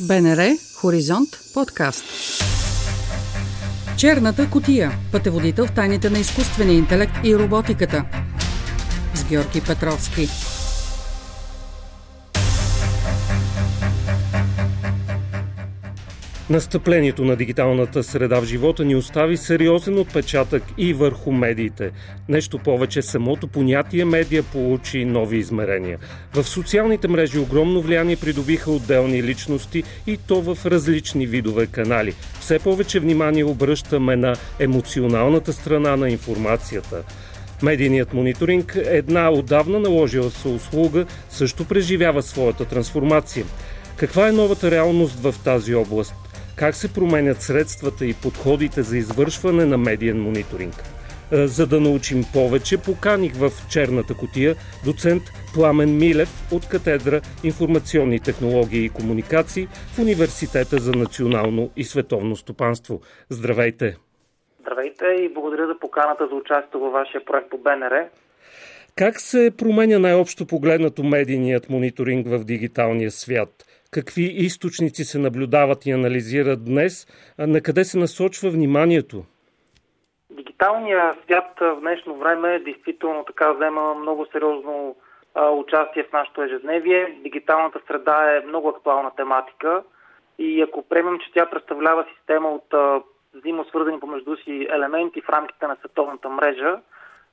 БНР Хоризонт подкаст. Черната котия. Пътеводител в тайните на изкуствения интелект и роботиката. С Георги Петровски. Настъплението на дигиталната среда в живота ни остави сериозен отпечатък и върху медиите. Нещо повече, самото понятие медия получи нови измерения. В социалните мрежи огромно влияние придобиха отделни личности и то в различни видове канали. Все повече внимание обръщаме на емоционалната страна на информацията. Медийният мониторинг, една отдавна наложила се услуга, също преживява своята трансформация. Каква е новата реалност в тази област? Как се променят средствата и подходите за извършване на медиен мониторинг. Е, за да научим повече, поканих в черната котия доцент Пламен Милев от катедра Информационни технологии и комуникации в Университета за национално и световно стопанство. Здравейте! Здравейте и благодаря за поканата за участие във вашия проект по БНР. Как се променя най-общо погледнато медийният мониторинг в дигиталния свят? Какви източници се наблюдават и анализират днес, на къде се насочва вниманието? Дигиталният свят в днешно време действително така взема много сериозно участие в нашето ежедневие. Дигиталната среда е много актуална тематика и ако приемем, че тя представлява система от взаимосвързани помежду си елементи в рамките на световната мрежа,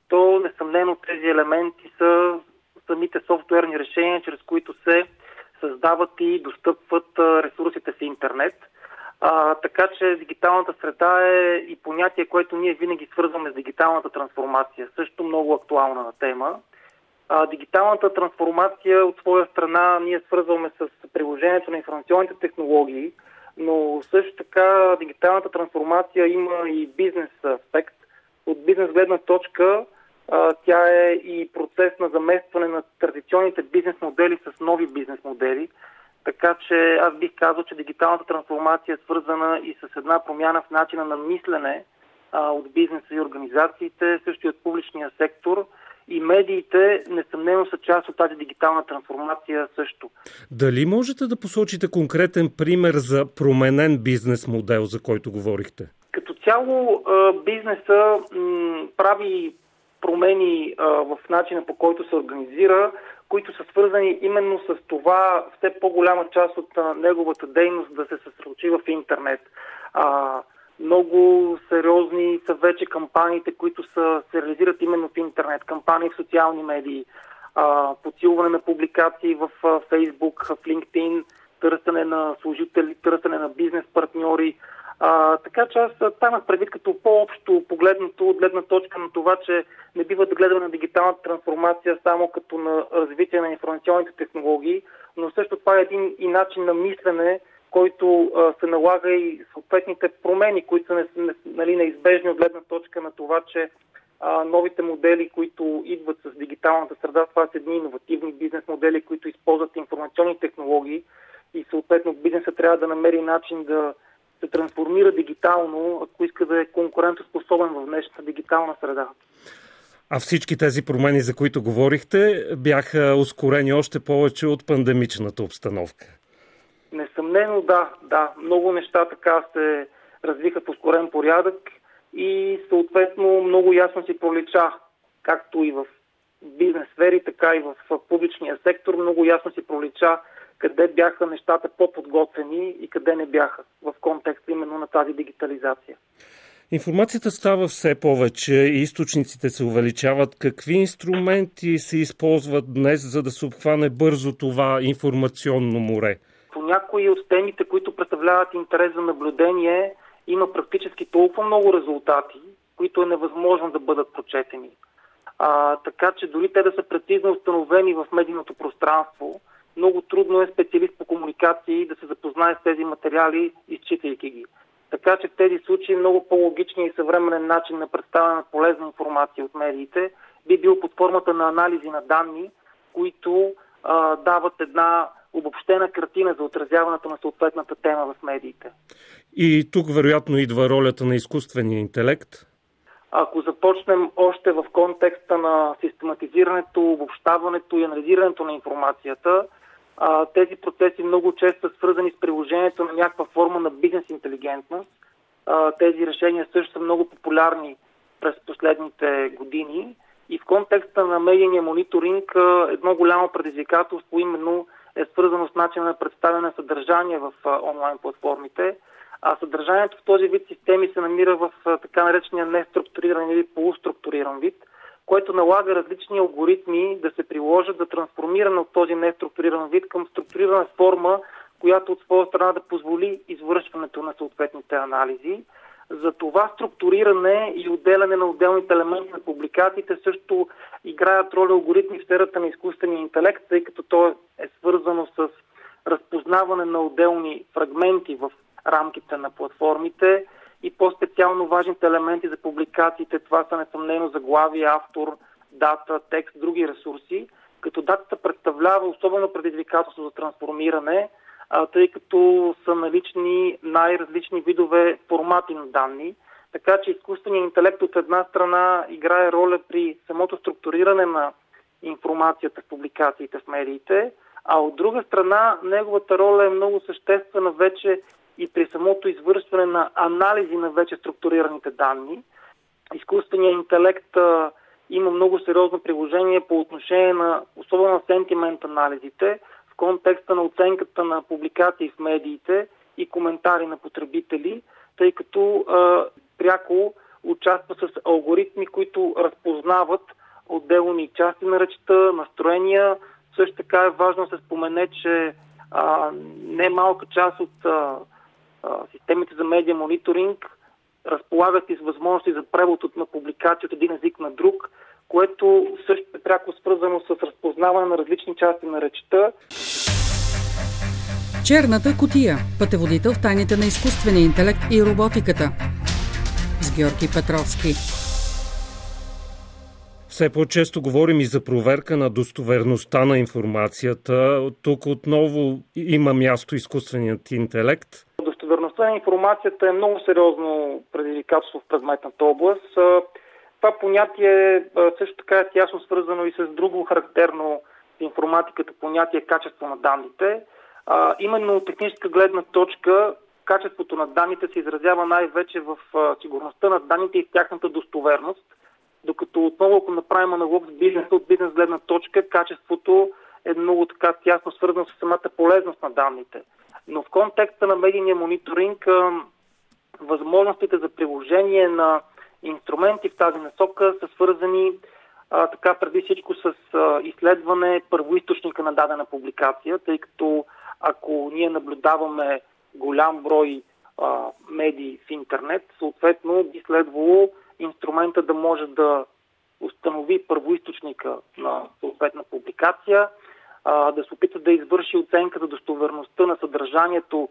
то несъмнено тези елементи са самите софтуерни решения, чрез които се създават и достъпват ресурсите в интернет. А, така че дигиталната среда е и понятие, което ние винаги свързваме с дигиталната трансформация. Също много актуална на тема. А, дигиталната трансформация от своя страна ние свързваме с приложението на информационните технологии, но също така дигиталната трансформация има и бизнес аспект. От бизнес гледна точка тя е и процес на заместване на традиционните бизнес модели с нови бизнес модели. Така че аз бих казал, че дигиталната трансформация е свързана и с една промяна в начина на мислене а, от бизнеса и организациите, също и от публичния сектор. И медиите несъмнено са част от тази дигитална трансформация също. Дали можете да посочите конкретен пример за променен бизнес модел, за който говорихте? Като цяло бизнеса прави промени а, в начина по който се организира, които са свързани именно с това все по-голяма част от а, неговата дейност да се съсредоточи в интернет. А, много сериозни са вече кампаниите, които са, се реализират именно в интернет. Кампании в социални медии, а, подсилване на публикации в а, Facebook, в LinkedIn, търсене на служители, търсене на бизнес партньори, а, така че аз станах предвид като по-общо погледнато от гледна точка на това, че не бива да гледаме на дигиталната трансформация само като на развитие на информационните технологии, но също това е един и начин на мислене, който а, се налага и съответните промени, които са нали, неизбежни от гледна точка на това, че а, новите модели, които идват с дигиталната среда, това са едни иновативни бизнес модели, които използват информационни технологии и съответно бизнеса трябва да намери начин да се трансформира дигитално, ако иска да е конкурентоспособен в днешната дигитална среда. А всички тези промени, за които говорихте, бяха ускорени още повече от пандемичната обстановка. Несъмнено да, да. Много неща така се развиха в ускорен порядък и съответно много ясно си пролича, както и в бизнес сфери, така и в публичния сектор, много ясно си пролича къде бяха нещата по-подготвени и къде не бяха в контекста именно на тази дигитализация. Информацията става все повече и източниците се увеличават. Какви инструменти се използват днес, за да се обхване бързо това информационно море? По някои от темите, които представляват интерес за наблюдение, има практически толкова много резултати, които е невъзможно да бъдат прочетени. А, така че дори те да са прецизно установени в медийното пространство, много трудно е специалист по комуникации да се запознае с тези материали, изчитайки ги. Така че в тези случаи много по-логичният и съвременен начин на представяне на полезна информация от медиите би бил под формата на анализи на данни, които а, дават една обобщена картина за отразяването на съответната тема в медиите. И тук вероятно идва ролята на изкуствения интелект. Ако започнем още в контекста на систематизирането, обобщаването и анализирането на информацията, А, тези процеси много често са свързани с приложението на някаква форма на бизнес интелигентност. А, тези решения също са много популярни през последните години. И в контекста на медийния мониторинг едно голямо предизвикателство именно е свързано с начина на представяне на съдържание в онлайн платформите. А съдържанието в този вид системи се намира в така наречения неструктуриран или полуструктуриран вид, което налага различни алгоритми да се приложат за трансформиране от този неструктуриран вид към структурирана форма, която от своя страна да позволи извършването на съответните анализи. За това структуриране и отделяне на отделните елементи на публикациите също играят роля алгоритми в сферата на изкуствения интелект, тъй като то е свързано с разпознаване на отделни фрагменти в рамките на платформите и по-специално важните елементи за публикациите. Това са несъмнено заглавие, автор, дата, текст, други ресурси, като датата представлява особено предизвикателство за трансформиране, тъй като са налични най-различни видове формати на данни. Така че изкуственият интелект от една страна играе роля при самото структуриране на информацията в публикациите в медиите, а от друга страна неговата роля е много съществена вече и при самото извършване на анализи на вече структурираните данни. Изкуственият интелект а, има много сериозно приложение по отношение на, особено сентимент анализите, в контекста на оценката на публикации в медиите и коментари на потребители, тъй като а, пряко участва с алгоритми, които разпознават отделни части на речта, настроения. Също така е важно да се спомене, че а, не малка част от а, системите за медиа мониторинг разполагат и с възможности за превод на публикации от един език на друг, което също е пряко свързано с разпознаване на различни части на речта. Черната котия. Пътеводител в тайните на изкуствения интелект и роботиката. С Георги Петровски. Все по-често говорим и за проверка на достоверността на информацията. Тук отново има място изкуственият интелект. Достоверността на информацията е много сериозно предизвикателство в предметната област. Това понятие също така е тясно свързано и с друго характерно в информатиката понятие качество на данните. Именно от техническа гледна точка качеството на данните се изразява най-вече в сигурността на данните и в тяхната достоверност – докато отново, ако направим аналог с бизнеса, от бизнес гледна точка, качеството е много така тясно свързано с самата полезност на данните. Но в контекста на медийния мониторинг, възможностите за приложение на инструменти в тази насока са свързани а, така преди всичко с а, изследване първоисточника на дадена публикация, тъй като ако ние наблюдаваме голям брой а, медии в интернет, съответно би следвало инструмента да може да установи първоисточника на съответна публикация, да се опита да извърши оценка за достоверността на съдържанието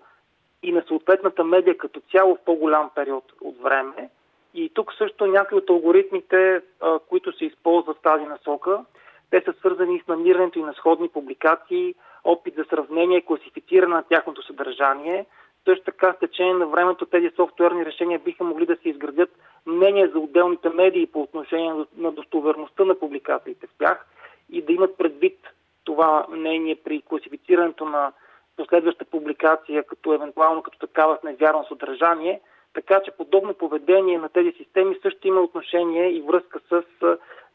и на съответната медия като цяло в по-голям период от време. И тук също някои от алгоритмите, които се използват в тази насока, те са свързани с намирането и на сходни публикации, опит за сравнение и класифициране на тяхното съдържание – също така, с течение на времето тези софтуерни решения биха могли да се изградят мнения за отделните медии по отношение на достоверността на публикациите в тях и да имат предвид това мнение при класифицирането на последваща публикация, като евентуално като такава с невярно съдържание. Така че подобно поведение на тези системи също има отношение и връзка с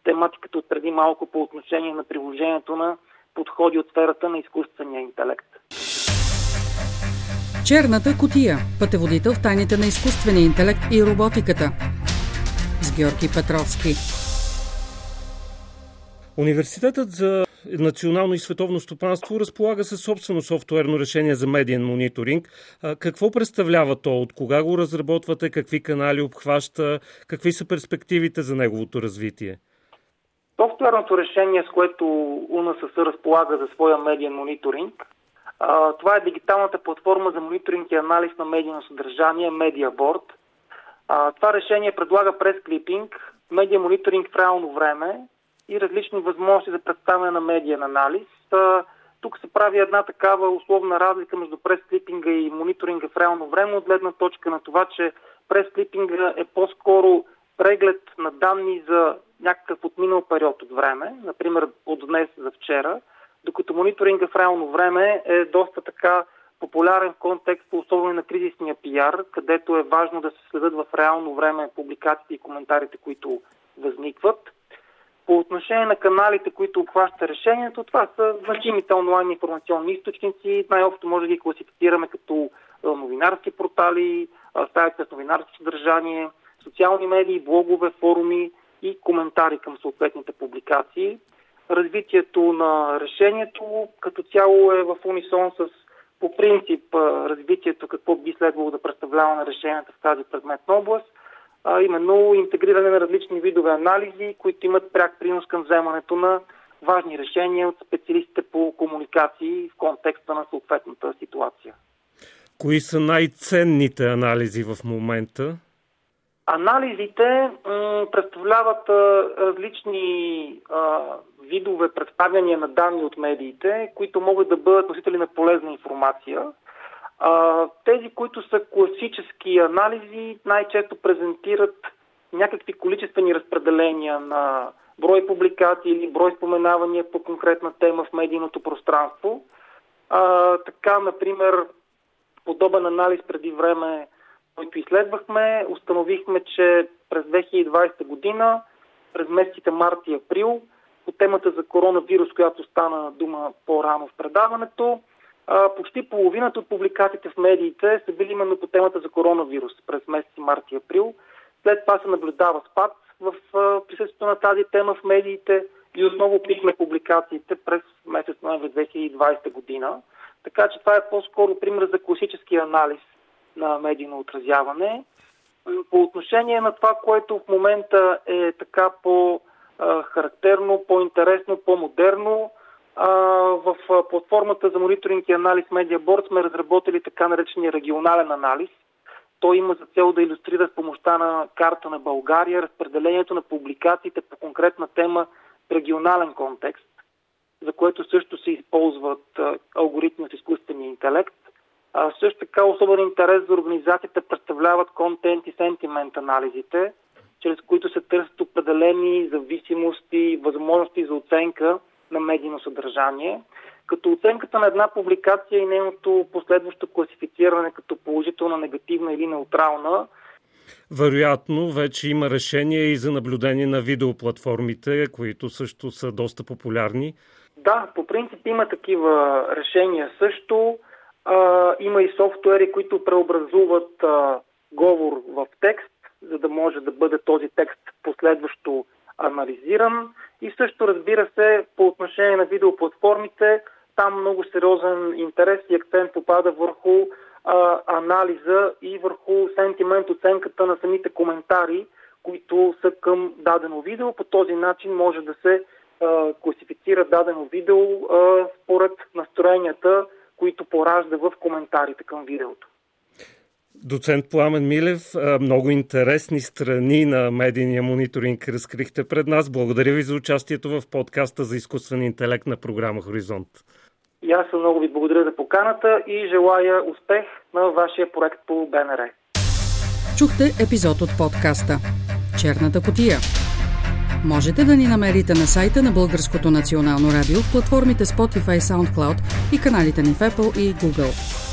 тематиката от преди малко по отношение на приложението на подходи от сферата на изкуствения интелект. Черната котия. Пътеводител в тайните на изкуствения интелект и роботиката. С Георги Петровски. Университетът за национално и световно стопанство разполага със собствено софтуерно решение за медиен мониторинг. Какво представлява то? От кога го разработвате? Какви канали обхваща? Какви са перспективите за неговото развитие? Софтуерното решение, с което УНСС разполага за своя медиен мониторинг, това е дигиталната платформа за мониторинг и анализ на медийно съдържание MediaBoard. Това решение предлага пресклипинг, медиа мониторинг в реално време и различни възможности за представяне на медиен анализ. Тук се прави една такава условна разлика между пресклипинга и мониторинга в реално време от гледна точка на това, че пресклипинга е по-скоро преглед на данни за някакъв отминал период от време, например от днес за вчера, докато мониторинга в реално време е доста така популярен в контекст, особено на кризисния пиар, където е важно да се следят в реално време публикациите и коментарите, които възникват. По отношение на каналите, които обхваща решението, това са значимите онлайн информационни източници. Най-общо може да ги класифицираме като новинарски портали, сайт с новинарски съдържание, социални медии, блогове, форуми и коментари към съответните публикации. Развитието на решението като цяло е в унисон с по принцип развитието какво би следвало да представлява на решенията в тази предметна област, а именно интегриране на различни видове анализи, които имат пряк принос към вземането на важни решения от специалистите по комуникации в контекста на съответната ситуация. Кои са най-ценните анализи в момента? Анализите м- представляват а, различни а, видове представяния на данни от медиите, които могат да бъдат носители на полезна информация. А, тези, които са класически анализи, най-често презентират някакви количествени разпределения на брой публикации или брой споменавания по конкретна тема в медийното пространство. А, така, например, подобен анализ преди време, който изследвахме, установихме, че през 2020 година, през месеците март и април, по темата за коронавирус, която стана дума по-рано в предаването, почти половината от публикациите в медиите са били именно по темата за коронавирус през месеци март и април. След това се наблюдава спад в присъствието на тази тема в медиите и отново пихме публикациите през месец ноември 2020 година. Така че това е по-скоро пример за класически анализ на медийно отразяване. По отношение на това, което в момента е така по-характерно, по-интересно, по-модерно, в платформата за мониторинг и анализ MediaBoard сме разработили така наречения регионален анализ. Той има за цел да иллюстрира с помощта на карта на България разпределението на публикациите по конкретна тема в регионален контекст за което също се използват алгоритми от изкуствения интелект. А, също така особен интерес за организацията представляват контент и сентимент анализите, чрез които се търсят определени зависимости и възможности за оценка на медийно съдържание, като оценката на една публикация и нейното последващо класифициране като положителна, негативна или неутрална вероятно, вече има решение и за наблюдение на видеоплатформите, които също са доста популярни. Да, по принцип има такива решения също. А, има и софтуери, които преобразуват а, говор в текст, за да може да бъде този текст последващо анализиран. И също, разбира се, по отношение на видеоплатформите, там много сериозен интерес и акцент попада върху а, анализа и върху сентимент, оценката на самите коментари, които са към дадено видео. По този начин може да се а, класифицира дадено видео а, според настроенията, които поражда в коментарите към видеото. Доцент Пламен Милев, много интересни страни на медийния мониторинг разкрихте пред нас. Благодаря ви за участието в подкаста за изкуствен интелект на програма Хоризонт. И аз много ви благодаря за поканата и желая успех на вашия проект по БНР. Чухте епизод от подкаста Черната котия. Можете да ни намерите на сайта на Българското национално радио в платформите Spotify, SoundCloud и каналите ни в Apple и Google.